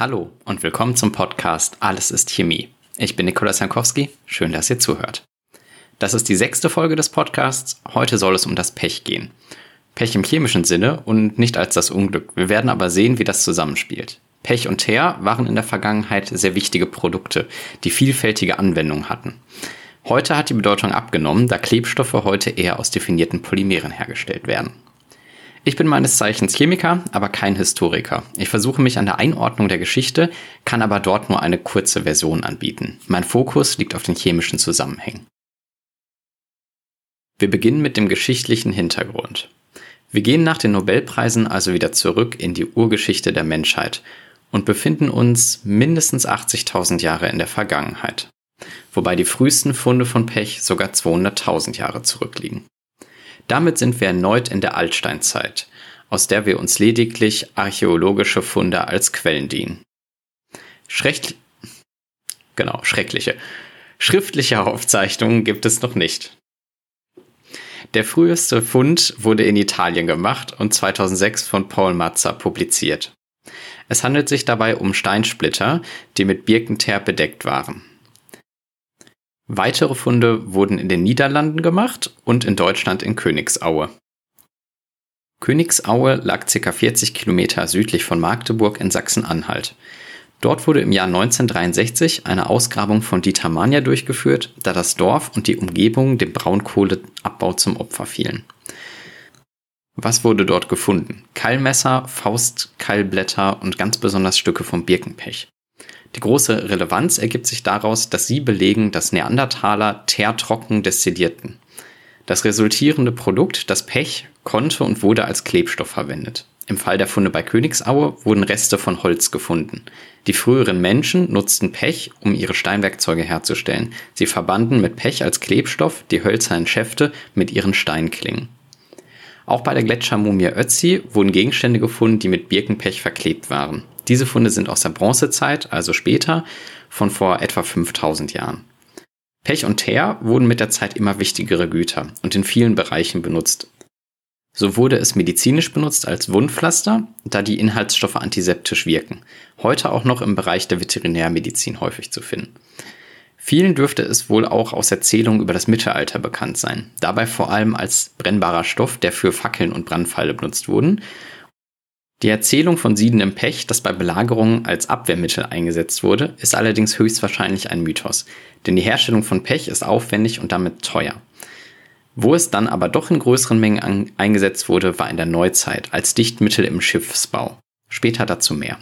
Hallo und willkommen zum Podcast Alles ist Chemie. Ich bin Nikolaus Jankowski, schön, dass ihr zuhört. Das ist die sechste Folge des Podcasts. Heute soll es um das Pech gehen. Pech im chemischen Sinne und nicht als das Unglück. Wir werden aber sehen, wie das zusammenspielt. Pech und Teer waren in der Vergangenheit sehr wichtige Produkte, die vielfältige Anwendungen hatten. Heute hat die Bedeutung abgenommen, da Klebstoffe heute eher aus definierten Polymeren hergestellt werden. Ich bin meines Zeichens Chemiker, aber kein Historiker. Ich versuche mich an der Einordnung der Geschichte, kann aber dort nur eine kurze Version anbieten. Mein Fokus liegt auf den chemischen Zusammenhängen. Wir beginnen mit dem geschichtlichen Hintergrund. Wir gehen nach den Nobelpreisen also wieder zurück in die Urgeschichte der Menschheit und befinden uns mindestens 80.000 Jahre in der Vergangenheit, wobei die frühesten Funde von Pech sogar 200.000 Jahre zurückliegen. Damit sind wir erneut in der Altsteinzeit, aus der wir uns lediglich archäologische Funde als Quellen dienen. Schreck genau, schreckliche. Schriftliche Aufzeichnungen gibt es noch nicht. Der früheste Fund wurde in Italien gemacht und 2006 von Paul Mazza publiziert. Es handelt sich dabei um Steinsplitter, die mit Birkenteer bedeckt waren. Weitere Funde wurden in den Niederlanden gemacht und in Deutschland in Königsaue. Königsaue lag ca. 40 Kilometer südlich von Magdeburg in Sachsen-Anhalt. Dort wurde im Jahr 1963 eine Ausgrabung von Dieter Manja durchgeführt, da das Dorf und die Umgebung dem Braunkohleabbau zum Opfer fielen. Was wurde dort gefunden? Keilmesser, Faustkeilblätter und ganz besonders Stücke vom Birkenpech. Die große Relevanz ergibt sich daraus, dass sie belegen, dass Neandertaler teertrocken destillierten. Das resultierende Produkt, das Pech, konnte und wurde als Klebstoff verwendet. Im Fall der Funde bei Königsaue wurden Reste von Holz gefunden. Die früheren Menschen nutzten Pech, um ihre Steinwerkzeuge herzustellen. Sie verbanden mit Pech als Klebstoff die hölzernen Schäfte mit ihren Steinklingen. Auch bei der Gletschermumie Ötzi wurden Gegenstände gefunden, die mit Birkenpech verklebt waren. Diese Funde sind aus der Bronzezeit, also später, von vor etwa 5000 Jahren. Pech und Teer wurden mit der Zeit immer wichtigere Güter und in vielen Bereichen benutzt. So wurde es medizinisch benutzt als Wundpflaster, da die Inhaltsstoffe antiseptisch wirken. Heute auch noch im Bereich der Veterinärmedizin häufig zu finden. Vielen dürfte es wohl auch aus Erzählungen über das Mittelalter bekannt sein. Dabei vor allem als brennbarer Stoff, der für Fackeln und Brandpfeile benutzt wurden die Erzählung von siedendem Pech, das bei Belagerungen als Abwehrmittel eingesetzt wurde, ist allerdings höchstwahrscheinlich ein Mythos, denn die Herstellung von Pech ist aufwendig und damit teuer. Wo es dann aber doch in größeren Mengen eingesetzt wurde, war in der Neuzeit als Dichtmittel im Schiffsbau. Später dazu mehr.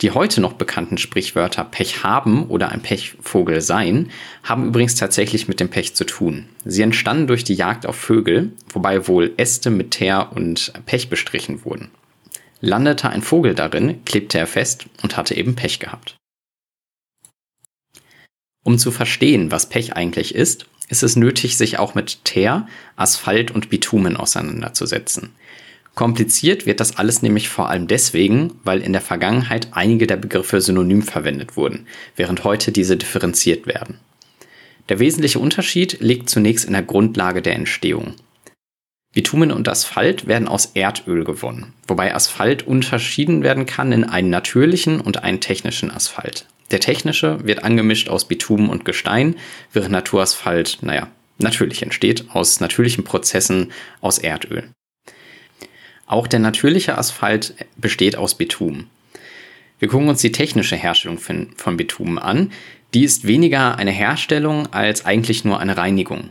Die heute noch bekannten Sprichwörter Pech haben oder ein Pechvogel sein, haben übrigens tatsächlich mit dem Pech zu tun. Sie entstanden durch die Jagd auf Vögel, wobei wohl Äste mit Teer und Pech bestrichen wurden. Landete ein Vogel darin, klebte er fest und hatte eben Pech gehabt. Um zu verstehen, was Pech eigentlich ist, ist es nötig, sich auch mit Teer, Asphalt und Bitumen auseinanderzusetzen. Kompliziert wird das alles nämlich vor allem deswegen, weil in der Vergangenheit einige der Begriffe synonym verwendet wurden, während heute diese differenziert werden. Der wesentliche Unterschied liegt zunächst in der Grundlage der Entstehung. Bitumen und Asphalt werden aus Erdöl gewonnen, wobei Asphalt unterschieden werden kann in einen natürlichen und einen technischen Asphalt. Der technische wird angemischt aus Bitumen und Gestein, während Naturasphalt, naja, natürlich entsteht aus natürlichen Prozessen aus Erdöl. Auch der natürliche Asphalt besteht aus Bitumen. Wir gucken uns die technische Herstellung von, Bitumen an. Die ist weniger eine Herstellung als eigentlich nur eine Reinigung.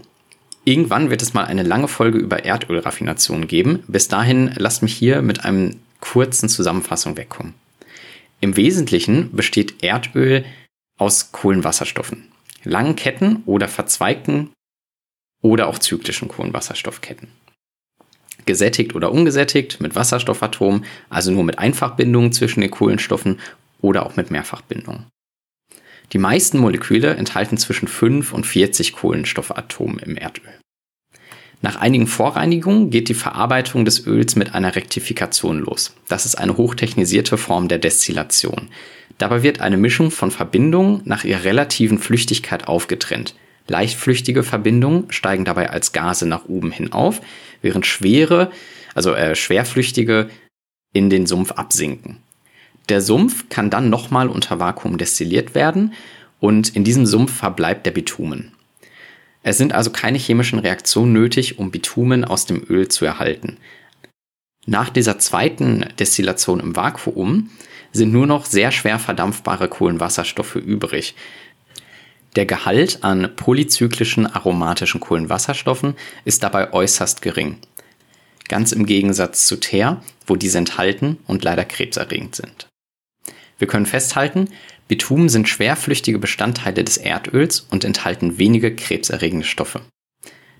Irgendwann wird es mal eine lange Folge über Erdölraffination geben. Bis dahin lasst mich hier mit einem kurzen Zusammenfassung wegkommen. Im Wesentlichen besteht Erdöl aus Kohlenwasserstoffen, langen Ketten oder verzweigten oder auch zyklischen Kohlenwasserstoffketten. Gesättigt oder ungesättigt mit Wasserstoffatomen, also nur mit Einfachbindungen zwischen den Kohlenstoffen oder auch mit Mehrfachbindungen. Die meisten Moleküle enthalten zwischen 5 und 40 Kohlenstoffatomen im Erdöl. Nach einigen Vorreinigungen geht die Verarbeitung des Öls mit einer Rektifikation los. Das ist eine hochtechnisierte Form der Destillation. Dabei wird eine Mischung von Verbindungen nach ihrer relativen Flüchtigkeit aufgetrennt. Leichtflüchtige Verbindungen steigen dabei als Gase nach oben hin auf, während schwere, also äh, schwerflüchtige in den Sumpf absinken. Der Sumpf kann dann nochmal unter Vakuum destilliert werden und in diesem Sumpf verbleibt der Bitumen. Es sind also keine chemischen Reaktionen nötig, um Bitumen aus dem Öl zu erhalten. Nach dieser zweiten Destillation im Vakuum sind nur noch sehr schwer verdampfbare Kohlenwasserstoffe übrig. Der Gehalt an polyzyklischen aromatischen Kohlenwasserstoffen ist dabei äußerst gering. Ganz im Gegensatz zu Teer, wo diese enthalten und leider krebserregend sind. Wir können festhalten, Bitumen sind schwerflüchtige Bestandteile des Erdöls und enthalten wenige krebserregende Stoffe.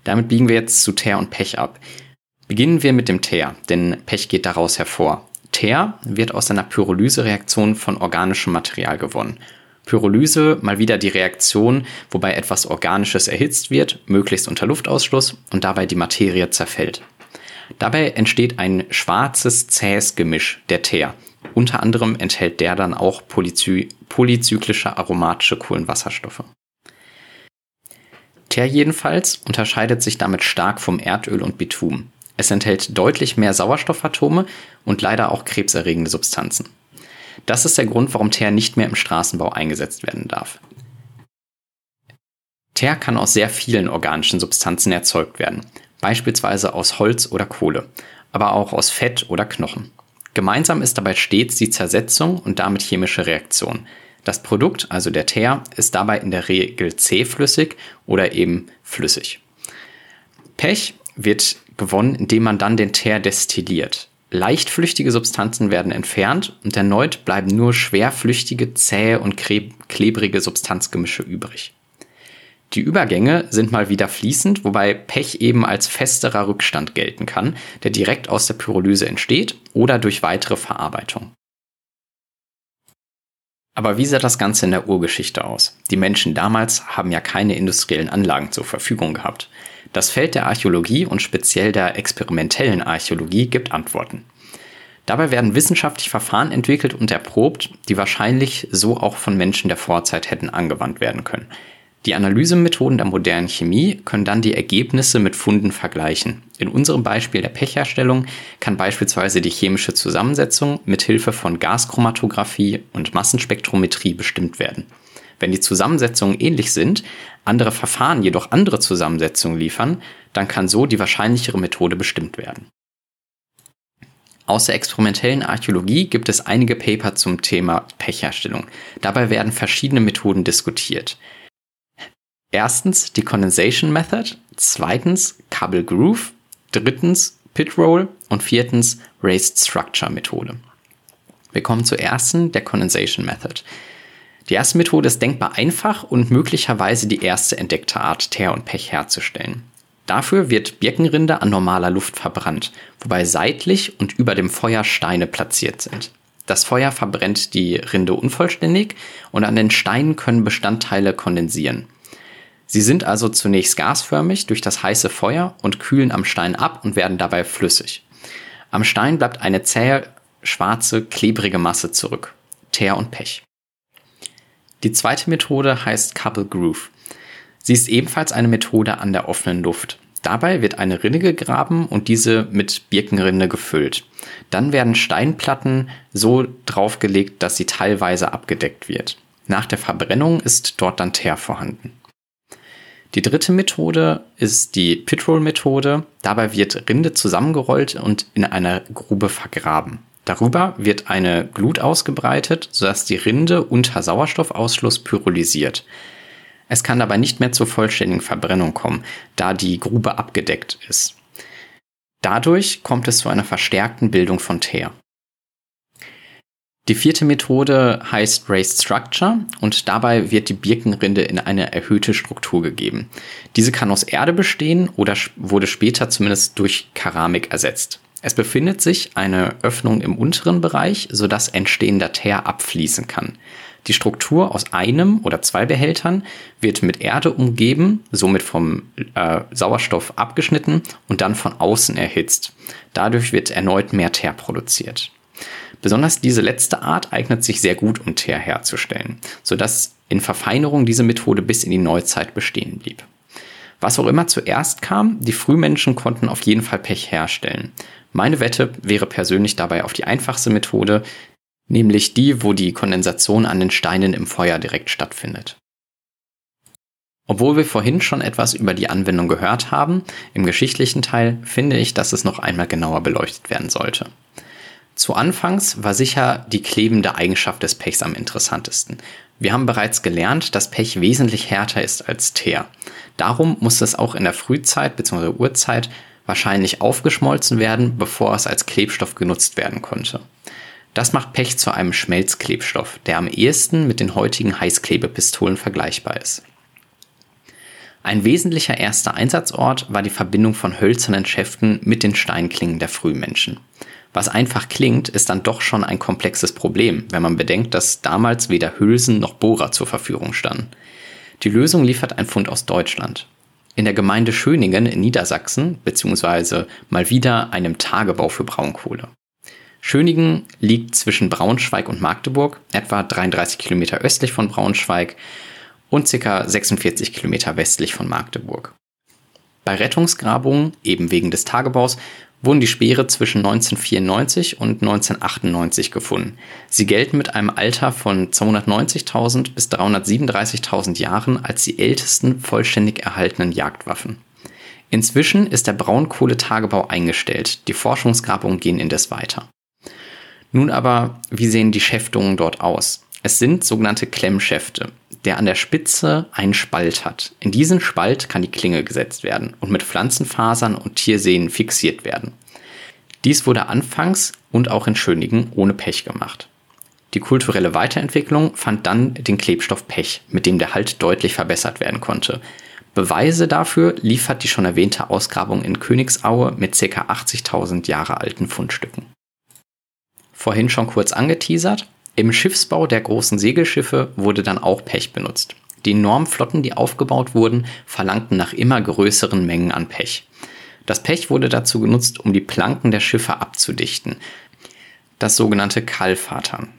Damit biegen wir jetzt zu Teer und Pech ab. Beginnen wir mit dem Teer, denn Pech geht daraus hervor. Teer wird aus einer Pyrolysereaktion von organischem Material gewonnen. Pyrolyse, mal wieder die Reaktion, wobei etwas Organisches erhitzt wird, möglichst unter Luftausschluss und dabei die Materie zerfällt. Dabei entsteht ein schwarzes, zähes Gemisch, der Teer. Unter anderem enthält der dann auch polyzy polyzyklische aromatische Kohlenwasserstoffe. Teer jedenfalls unterscheidet sich damit stark vom Erdöl und Bitum. Es enthält deutlich mehr Sauerstoffatome und leider auch krebserregende Substanzen. Das ist der Grund, warum Teer nicht mehr im Straßenbau eingesetzt werden darf. Teer kann aus sehr vielen organischen Substanzen erzeugt werden, beispielsweise aus Holz oder Kohle, aber auch aus Fett oder Knochen. Gemeinsam ist dabei stets die Zersetzung und damit chemische Reaktion. Das Produkt, also der Teer, ist dabei in der Regel zähflüssig oder eben flüssig. Pech wird gewonnen, indem man dann den Teer destilliert. Leichtflüchtige Substanzen werden entfernt und erneut bleiben nur schwerflüchtige, zähe und klebrige Substanzgemische übrig. Die Übergänge sind mal wieder fließend, wobei Pech eben als festerer Rückstand gelten kann, der direkt aus der Pyrolyse entsteht oder durch weitere Verarbeitung. Aber wie sah das Ganze in der Urgeschichte aus? Die Menschen damals haben ja keine industriellen Anlagen zur Verfügung gehabt. Das Feld der Archäologie und speziell der experimentellen Archäologie gibt Antworten. Dabei werden wissenschaftlich Verfahren entwickelt und erprobt, die wahrscheinlich so auch von Menschen der Vorzeit hätten angewandt werden können. Die Analysemethoden der modernen Chemie können dann die Ergebnisse mit Funden vergleichen. In unserem Beispiel der Pechherstellung kann beispielsweise die chemische Zusammensetzung mit Hilfe von Gaschromatographie und Massenspektrometrie bestimmt werden. Wenn die Zusammensetzungen ähnlich sind, andere Verfahren jedoch andere Zusammensetzungen liefern, dann kann so die wahrscheinlichere Methode bestimmt werden. Aus der experimentellen Archäologie gibt es einige Paper zum Thema Pechherstellung. Dabei werden verschiedene Methoden diskutiert. Erstens die Condensation Method, zweitens Cable Groove, drittens Pit Roll und viertens Raised Structure Methode. Wir kommen zur ersten, der Condensation Method. Die erste Methode ist denkbar einfach und möglicherweise die erste entdeckte Art, Teer und Pech herzustellen. Dafür wird Birkenrinde an normaler Luft verbrannt, wobei seitlich und über dem Feuer Steine platziert sind. Das Feuer verbrennt die Rinde unvollständig und an den Steinen können Bestandteile kondensieren. Sie sind also zunächst gasförmig durch das heiße Feuer und kühlen am Stein ab und werden dabei flüssig. Am Stein bleibt eine zähe, schwarze, klebrige Masse zurück. Teer und Pech. Die zweite Methode heißt Couple Groove. Sie ist ebenfalls eine Methode an der offenen Luft. Dabei wird eine Rinne gegraben und diese mit Birkenrinde gefüllt. Dann werden Steinplatten so draufgelegt, dass sie teilweise abgedeckt wird. Nach der Verbrennung ist dort dann Teer vorhanden. Die dritte Methode ist die Pitroll-Methode. Dabei wird Rinde zusammengerollt und in einer Grube vergraben. Darüber wird eine Glut ausgebreitet, sodass die Rinde unter Sauerstoffausschluss pyrolysiert. Es kann dabei nicht mehr zur vollständigen Verbrennung kommen, da die Grube abgedeckt ist. Dadurch kommt es zu einer verstärkten Bildung von Teer. Die vierte Methode heißt Raised Structure und dabei wird die Birkenrinde in eine erhöhte Struktur gegeben. Diese kann aus Erde bestehen oder wurde später zumindest durch Keramik ersetzt. Es befindet sich eine Öffnung im unteren Bereich, sodass entstehender Teer abfließen kann. Die Struktur aus einem oder zwei Behältern wird mit Erde umgeben, somit vom äh, Sauerstoff abgeschnitten und dann von außen erhitzt. Dadurch wird erneut mehr Teer produziert. Besonders diese letzte Art eignet sich sehr gut, um Teer herzustellen, sodass in Verfeinerung diese Methode bis in die Neuzeit bestehen blieb. Was auch immer zuerst kam, die Frühmenschen konnten auf jeden Fall Pech herstellen. Meine Wette wäre persönlich dabei auf die einfachste Methode, nämlich die, wo die Kondensation an den Steinen im Feuer direkt stattfindet. Obwohl wir vorhin schon etwas über die Anwendung gehört haben, im geschichtlichen Teil finde ich, dass es noch einmal genauer beleuchtet werden sollte. Zu Anfangs war sicher die klebende Eigenschaft des Pechs am interessantesten. Wir haben bereits gelernt, dass Pech wesentlich härter ist als Teer. Darum musste es auch in der Frühzeit bzw. Urzeit wahrscheinlich aufgeschmolzen werden, bevor es als Klebstoff genutzt werden konnte. Das macht Pech zu einem Schmelzklebstoff, der am ehesten mit den heutigen Heißklebepistolen vergleichbar ist. Ein wesentlicher erster Einsatzort war die Verbindung von hölzernen Schäften mit den Steinklingen der Frühmenschen. Was einfach klingt, ist dann doch schon ein komplexes Problem, wenn man bedenkt, dass damals weder Hülsen noch Bohrer zur Verfügung standen. Die Lösung liefert ein Fund aus Deutschland. In der Gemeinde Schöningen in Niedersachsen, beziehungsweise mal wieder einem Tagebau für Braunkohle. Schöningen liegt zwischen Braunschweig und Magdeburg, etwa 33 Kilometer östlich von Braunschweig und ca. 46 Kilometer westlich von Magdeburg. Bei Rettungsgrabungen, eben wegen des Tagebaus, wurden die Speere zwischen 1994 und 1998 gefunden. Sie gelten mit einem Alter von 290.000 bis 337.000 Jahren als die ältesten vollständig erhaltenen Jagdwaffen. Inzwischen ist der Braunkohletagebau eingestellt, die Forschungsgrabungen gehen indes weiter. Nun aber, wie sehen die Schäftungen dort aus? Es sind sogenannte Klemmschäfte, der an der Spitze einen Spalt hat. In diesen Spalt kann die Klinge gesetzt werden und mit Pflanzenfasern und Tiersehnen fixiert werden. Dies wurde anfangs und auch in Schönigen ohne Pech gemacht. Die kulturelle Weiterentwicklung fand dann den Klebstoff Pech, mit dem der Halt deutlich verbessert werden konnte. Beweise dafür liefert die schon erwähnte Ausgrabung in Königsaue mit ca. 80.000 Jahre alten Fundstücken. Vorhin schon kurz angeteasert, im Schiffsbau der großen Segelschiffe wurde dann auch Pech benutzt. Die enormen Flotten, die aufgebaut wurden, verlangten nach immer größeren Mengen an Pech. Das Pech wurde dazu genutzt, um die Planken der Schiffe abzudichten. Das sogenannte Kalfatern.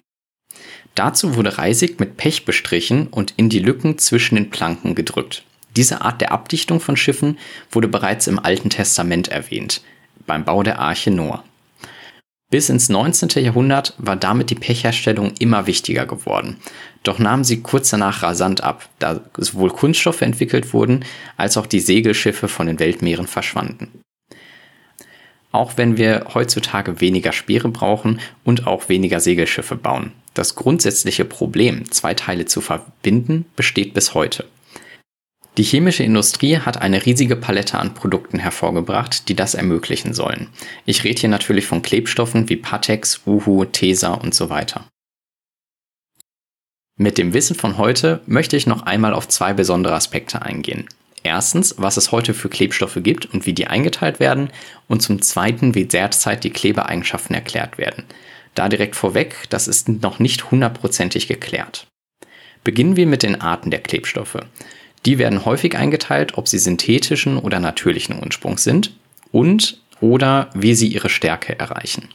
Dazu wurde Reisig mit Pech bestrichen und in die Lücken zwischen den Planken gedrückt. Diese Art der Abdichtung von Schiffen wurde bereits im Alten Testament erwähnt, beim Bau der Arche Noah. Bis ins 19. Jahrhundert war damit die Pechherstellung immer wichtiger geworden. Doch nahm sie kurz danach rasant ab, da sowohl Kunststoffe entwickelt wurden, als auch die Segelschiffe von den Weltmeeren verschwanden. Auch wenn wir heutzutage weniger Speere brauchen und auch weniger Segelschiffe bauen. Das grundsätzliche Problem, zwei Teile zu verbinden, besteht bis heute. Die chemische Industrie hat eine riesige Palette an Produkten hervorgebracht, die das ermöglichen sollen. Ich rede hier natürlich von Klebstoffen wie Patex, Uhu, Tesa und so weiter. Mit dem Wissen von heute möchte ich noch einmal auf zwei besondere Aspekte eingehen. Erstens, was es heute für Klebstoffe gibt und wie die eingeteilt werden und zum Zweiten, wie derzeit die Klebeeigenschaften erklärt werden. Da direkt vorweg, das ist noch nicht hundertprozentig geklärt. Beginnen wir mit den Arten der Klebstoffe. Die werden häufig eingeteilt, ob sie synthetischen oder natürlichen Ursprungs sind und oder wie sie ihre Stärke erreichen.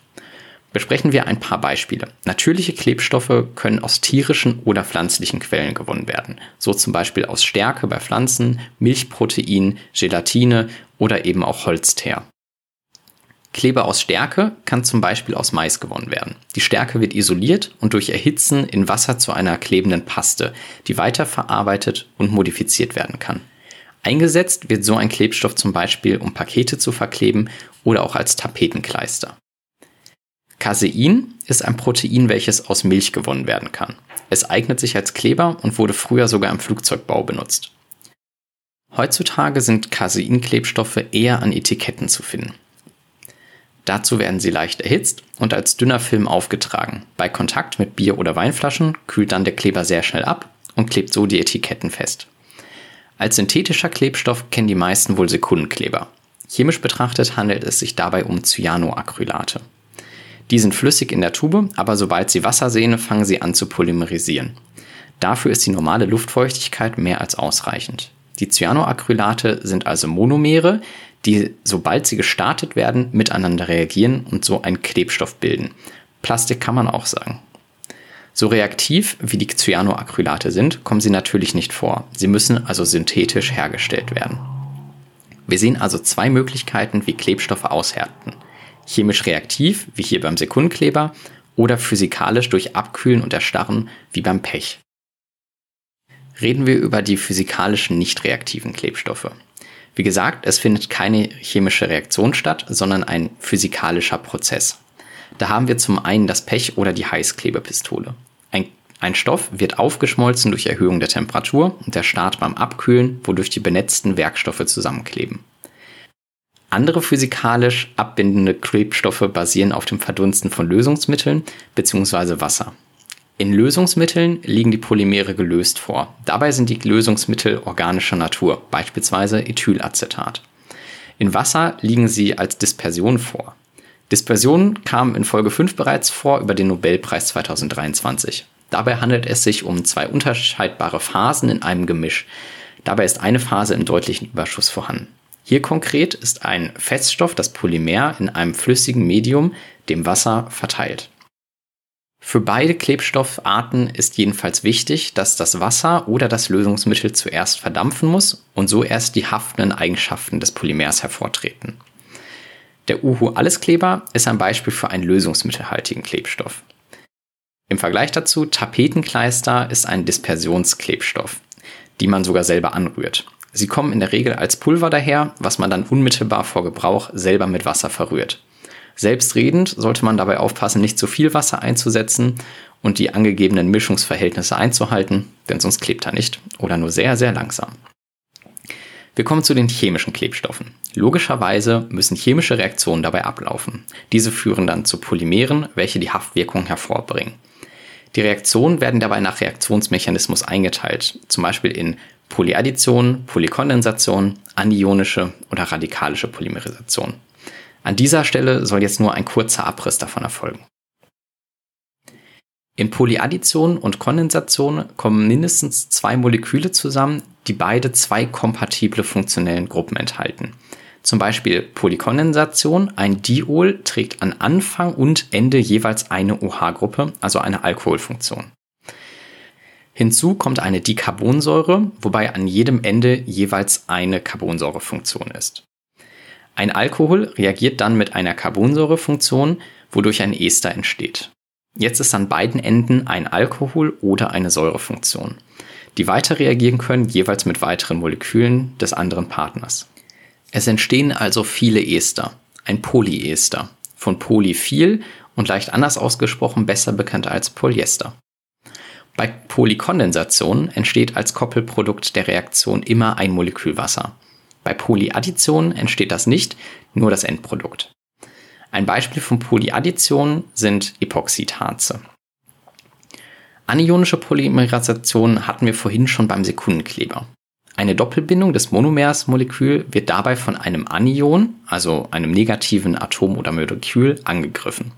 Besprechen wir ein paar Beispiele. Natürliche Klebstoffe können aus tierischen oder pflanzlichen Quellen gewonnen werden, so zum Beispiel aus Stärke bei Pflanzen, Milchprotein, Gelatine oder eben auch Holzteer. Kleber aus Stärke kann zum Beispiel aus Mais gewonnen werden. Die Stärke wird isoliert und durch Erhitzen in Wasser zu einer klebenden Paste, die weiterverarbeitet und modifiziert werden kann. Eingesetzt wird so ein Klebstoff zum Beispiel, um Pakete zu verkleben oder auch als Tapetenkleister. Casein ist ein Protein, welches aus Milch gewonnen werden kann. Es eignet sich als Kleber und wurde früher sogar im Flugzeugbau benutzt. Heutzutage sind Caseinklebstoffe eher an Etiketten zu finden. Dazu werden sie leicht erhitzt und als dünner Film aufgetragen. Bei Kontakt mit Bier- oder Weinflaschen kühlt dann der Kleber sehr schnell ab und klebt so die Etiketten fest. Als synthetischer Klebstoff kennen die meisten wohl Sekundenkleber. Chemisch betrachtet handelt es sich dabei um Cyanoacrylate. Die sind flüssig in der Tube, aber sobald sie Wasser sehen, fangen sie an zu polymerisieren. Dafür ist die normale Luftfeuchtigkeit mehr als ausreichend. Die Cyanoacrylate sind also Monomere, die, sobald sie gestartet werden, miteinander reagieren und so einen Klebstoff bilden. Plastik kann man auch sagen. So reaktiv wie die Cyanoacrylate sind, kommen sie natürlich nicht vor. Sie müssen also synthetisch hergestellt werden. Wir sehen also zwei Möglichkeiten, wie Klebstoffe aushärten. Chemisch reaktiv, wie hier beim Sekundenkleber, oder physikalisch durch Abkühlen und Erstarren wie beim Pech. Reden wir über die physikalischen nicht reaktiven Klebstoffe. Wie gesagt, es findet keine chemische Reaktion statt, sondern ein physikalischer Prozess. Da haben wir zum einen das Pech oder die Heißklebepistole. Ein, ein Stoff wird aufgeschmolzen durch Erhöhung der Temperatur und der Start beim Abkühlen, wodurch die benetzten Werkstoffe zusammenkleben. Andere physikalisch abbindende Klebstoffe basieren auf dem Verdunsten von Lösungsmitteln bzw. Wasser. In Lösungsmitteln liegen die Polymere gelöst vor. Dabei sind die Lösungsmittel organischer Natur, beispielsweise Ethylacetat. In Wasser liegen sie als Dispersion vor. Dispersion kam in Folge 5 bereits vor über den Nobelpreis 2023. Dabei handelt es sich um zwei unterscheidbare Phasen in einem Gemisch. Dabei ist eine Phase im deutlichen Überschuss vorhanden. Hier konkret ist ein Feststoff, das Polymer, in einem flüssigen Medium, dem Wasser, verteilt. Für beide Klebstoffarten ist jedenfalls wichtig, dass das Wasser oder das Lösungsmittel zuerst verdampfen muss und so erst die haftenden Eigenschaften des Polymers hervortreten. Der Uhu-Alleskleber ist ein Beispiel für einen lösungsmittelhaltigen Klebstoff. Im Vergleich dazu, Tapetenkleister ist ein Dispersionsklebstoff, die man sogar selber anrührt. Sie kommen in der Regel als Pulver daher, was man dann unmittelbar vor Gebrauch selber mit Wasser verrührt. Selbstredend sollte man dabei aufpassen, nicht zu viel Wasser einzusetzen und die angegebenen Mischungsverhältnisse einzuhalten, denn sonst klebt er nicht oder nur sehr, sehr langsam. Wir kommen zu den chemischen Klebstoffen. Logischerweise müssen chemische Reaktionen dabei ablaufen. Diese führen dann zu Polymeren, welche die Haftwirkung hervorbringen. Die Reaktionen werden dabei nach Reaktionsmechanismus eingeteilt, zum Beispiel in Polyaddition, Polykondensation, anionische oder radikalische Polymerisation. An dieser Stelle soll jetzt nur ein kurzer Abriss davon erfolgen. In Polyaddition und Kondensation kommen mindestens zwei Moleküle zusammen, die beide zwei kompatible funktionellen Gruppen enthalten. Zum Beispiel Polykondensation, ein Diol trägt an Anfang und Ende jeweils eine OH-Gruppe, also eine Alkoholfunktion. Hinzu kommt eine Dicarbonsäure, wobei an jedem Ende jeweils eine Carbonsäurefunktion ist. Ein Alkohol reagiert dann mit einer Carbonsäurefunktion, wodurch ein Ester entsteht. Jetzt ist an beiden Enden ein Alkohol oder eine Säurefunktion, die weiter reagieren können, jeweils mit weiteren Molekülen des anderen Partners. Es entstehen also viele Ester, ein Polyester, von Poly viel und leicht anders ausgesprochen besser bekannt als Polyester. Bei Polykondensation entsteht als Koppelprodukt der Reaktion immer ein Molekül Wasser. Bei Polyaddition entsteht das nicht, nur das Endprodukt. Ein Beispiel von Polyaddition sind Epoxidharze. Anionische Polymerisation hatten wir vorhin schon beim Sekundenkleber. Eine Doppelbindung des Monomersmolekül wird dabei von einem Anion, also einem negativen Atom oder Molekül, angegriffen.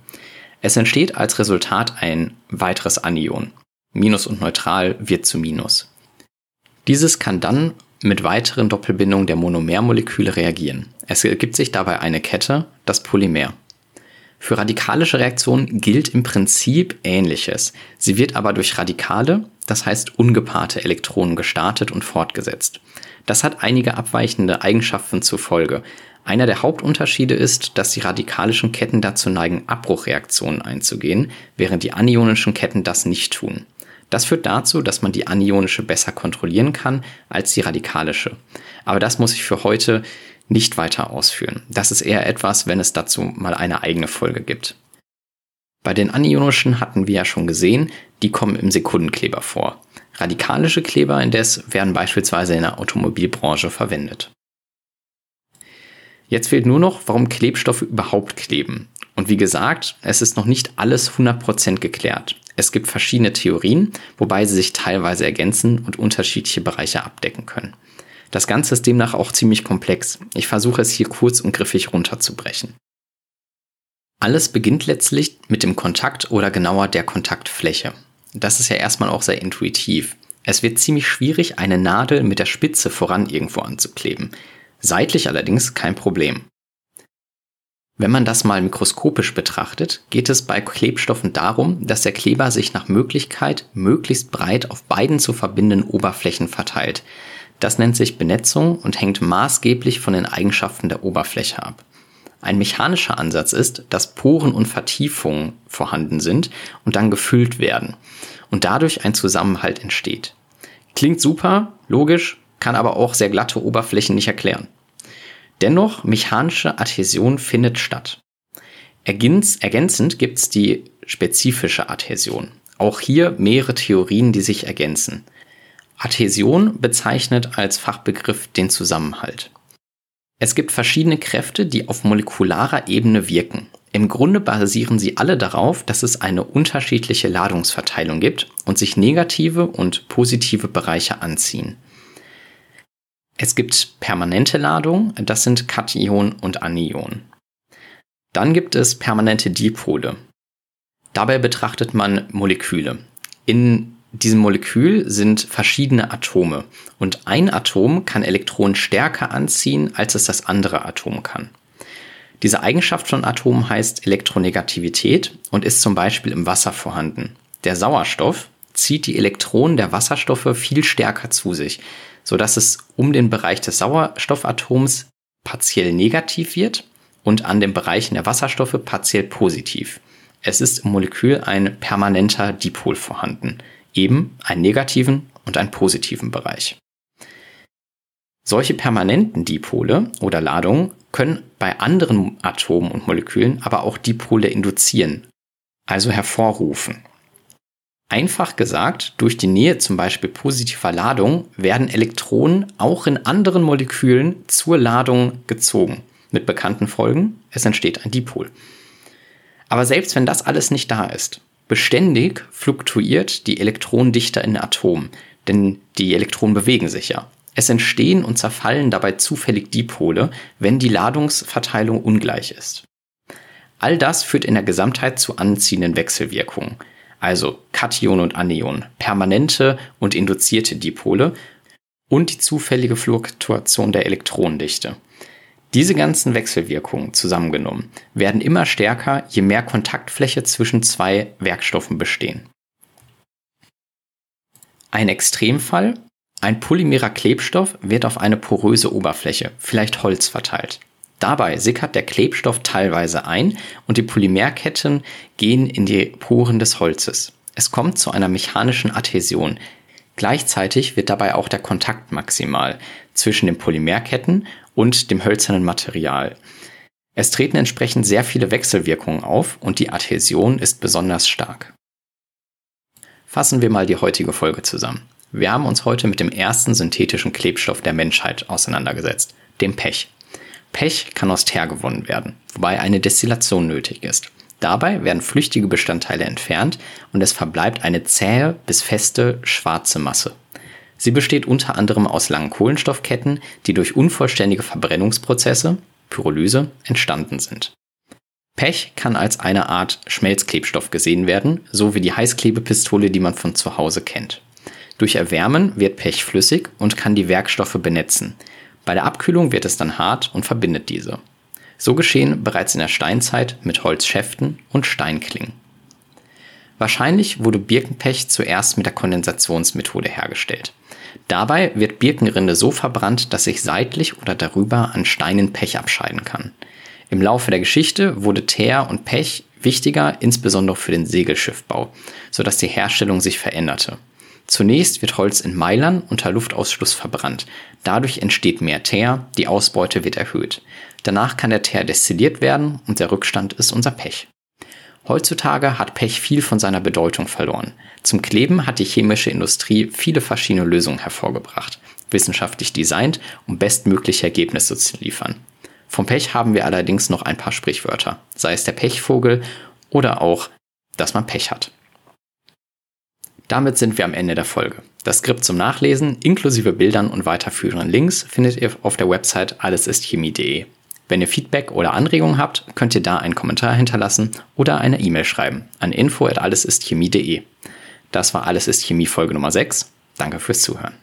Es entsteht als Resultat ein weiteres Anion. Minus und Neutral wird zu Minus. Dieses kann dann mit weiteren Doppelbindungen der Monomermoleküle reagieren. Es ergibt sich dabei eine Kette, das Polymer. Für radikalische Reaktionen gilt im Prinzip Ähnliches. Sie wird aber durch Radikale, das heißt ungepaarte Elektronen gestartet und fortgesetzt. Das hat einige abweichende Eigenschaften zur Folge. Einer der Hauptunterschiede ist, dass die radikalischen Ketten dazu neigen, Abbruchreaktionen einzugehen, während die anionischen Ketten das nicht tun. Das führt dazu, dass man die anionische besser kontrollieren kann als die radikalische. Aber das muss ich für heute nicht weiter ausführen. Das ist eher etwas, wenn es dazu mal eine eigene Folge gibt. Bei den anionischen hatten wir ja schon gesehen, die kommen im Sekundenkleber vor. Radikalische Kleber indes werden beispielsweise in der Automobilbranche verwendet. Jetzt fehlt nur noch, warum Klebstoffe überhaupt kleben. Und wie gesagt, es ist noch nicht alles 100% geklärt. Es gibt verschiedene Theorien, wobei sie sich teilweise ergänzen und unterschiedliche Bereiche abdecken können. Das Ganze ist demnach auch ziemlich komplex. Ich versuche es hier kurz und griffig runterzubrechen. Alles beginnt letztlich mit dem Kontakt oder genauer der Kontaktfläche. Das ist ja erstmal auch sehr intuitiv. Es wird ziemlich schwierig, eine Nadel mit der Spitze voran irgendwo anzukleben. Seitlich allerdings kein Problem. Wenn man das mal mikroskopisch betrachtet, geht es bei Klebstoffen darum, dass der Kleber sich nach Möglichkeit möglichst breit auf beiden zu verbindenden Oberflächen verteilt. Das nennt sich Benetzung und hängt maßgeblich von den Eigenschaften der Oberfläche ab. Ein mechanischer Ansatz ist, dass Poren und Vertiefungen vorhanden sind und dann gefüllt werden und dadurch ein Zusammenhalt entsteht. Klingt super, logisch, kann aber auch sehr glatte Oberflächen nicht erklären. Dennoch, mechanische Adhäsion findet statt. Ergänzend gibt es die spezifische Adhäsion. Auch hier mehrere Theorien, die sich ergänzen. Adhäsion bezeichnet als Fachbegriff den Zusammenhalt. Es gibt verschiedene Kräfte, die auf molekularer Ebene wirken. Im Grunde basieren sie alle darauf, dass es eine unterschiedliche Ladungsverteilung gibt und sich negative und positive Bereiche anziehen. Es gibt permanente Ladungen, das sind Kation und Anion. Dann gibt es permanente Dipole. Dabei betrachtet man Moleküle. In diesem Molekül sind verschiedene Atome und ein Atom kann Elektronen stärker anziehen, als es das andere Atom kann. Diese Eigenschaft von Atomen heißt Elektronegativität und ist zum Beispiel im Wasser vorhanden. Der Sauerstoff zieht die Elektronen der Wasserstoffe viel stärker zu sich, sodass es um den Bereich des Sauerstoffatoms partiell negativ wird und an den Bereichen der Wasserstoffe partiell positiv. Es ist im Molekül ein permanenter Dipol vorhanden, eben einen negativen und einen positiven Bereich. Solche permanenten Dipole oder Ladungen können bei anderen Atomen und Molekülen aber auch Dipole induzieren, also hervorrufen. Einfach gesagt, durch die Nähe zum Beispiel positiver Ladung werden Elektronen auch in anderen Molekülen zur Ladung gezogen. Mit bekannten Folgen, es entsteht ein Dipol. Aber selbst wenn das alles nicht da ist, beständig fluktuiert die Elektronendichte in Atomen, denn die Elektronen bewegen sich ja. Es entstehen und zerfallen dabei zufällig Dipole, wenn die Ladungsverteilung ungleich ist. All das führt in der Gesamtheit zu anziehenden Wechselwirkungen also Kation und Anion, permanente und induzierte Dipole und die zufällige Fluktuation der Elektronendichte. Diese ganzen Wechselwirkungen zusammengenommen werden immer stärker, je mehr Kontaktfläche zwischen zwei Werkstoffen bestehen. Ein Extremfall, ein polymerer Klebstoff wird auf eine poröse Oberfläche, vielleicht Holz verteilt. Dabei sickert der Klebstoff teilweise ein und die Polymerketten gehen in die Poren des Holzes. Es kommt zu einer mechanischen Adhäsion. Gleichzeitig wird dabei auch der Kontakt maximal zwischen den Polymerketten und dem hölzernen Material. Es treten entsprechend sehr viele Wechselwirkungen auf und die Adhäsion ist besonders stark. Fassen wir mal die heutige Folge zusammen. Wir haben uns heute mit dem ersten synthetischen Klebstoff der Menschheit auseinandergesetzt, dem Pech. Pech kann aus Teer gewonnen werden, wobei eine Destillation nötig ist. Dabei werden flüchtige Bestandteile entfernt und es verbleibt eine zähe bis feste schwarze Masse. Sie besteht unter anderem aus langen Kohlenstoffketten, die durch unvollständige Verbrennungsprozesse, Pyrolyse, entstanden sind. Pech kann als eine Art Schmelzklebstoff gesehen werden, so wie die Heißklebepistole, die man von zu Hause kennt. Durch Erwärmen wird Pech flüssig und kann die Werkstoffe benetzen. Bei der Abkühlung wird es dann hart und verbindet diese. So geschehen bereits in der Steinzeit mit Holzschäften und Steinklingen. Wahrscheinlich wurde Birkenpech zuerst mit der Kondensationsmethode hergestellt. Dabei wird Birkenrinde so verbrannt, dass sich seitlich oder darüber an Steinen Pech abscheiden kann. Im Laufe der Geschichte wurde Teer und Pech wichtiger, insbesondere für den Segelschiffbau, sodass die Herstellung sich veränderte. Zunächst wird Holz in Meilern unter Luftausschluss verbrannt. Dadurch entsteht mehr Teer, die Ausbeute wird erhöht. Danach kann der Teer destilliert werden und der Rückstand ist unser Pech. Heutzutage hat Pech viel von seiner Bedeutung verloren. Zum Kleben hat die chemische Industrie viele verschiedene Lösungen hervorgebracht, wissenschaftlich designt, um bestmögliche Ergebnisse zu liefern. Vom Pech haben wir allerdings noch ein paar Sprichwörter, sei es der Pechvogel oder auch, dass man Pech hat. Damit sind wir am Ende der Folge. Das Skript zum Nachlesen inklusive Bildern und weiterführenden Links findet ihr auf der Website allesistchemie.de. Wenn ihr Feedback oder Anregungen habt, könnt ihr da einen Kommentar hinterlassen oder eine E-Mail schreiben an info@allesistchemie.de. Das war Alles ist Chemie Folge Nummer 6. Danke fürs Zuhören.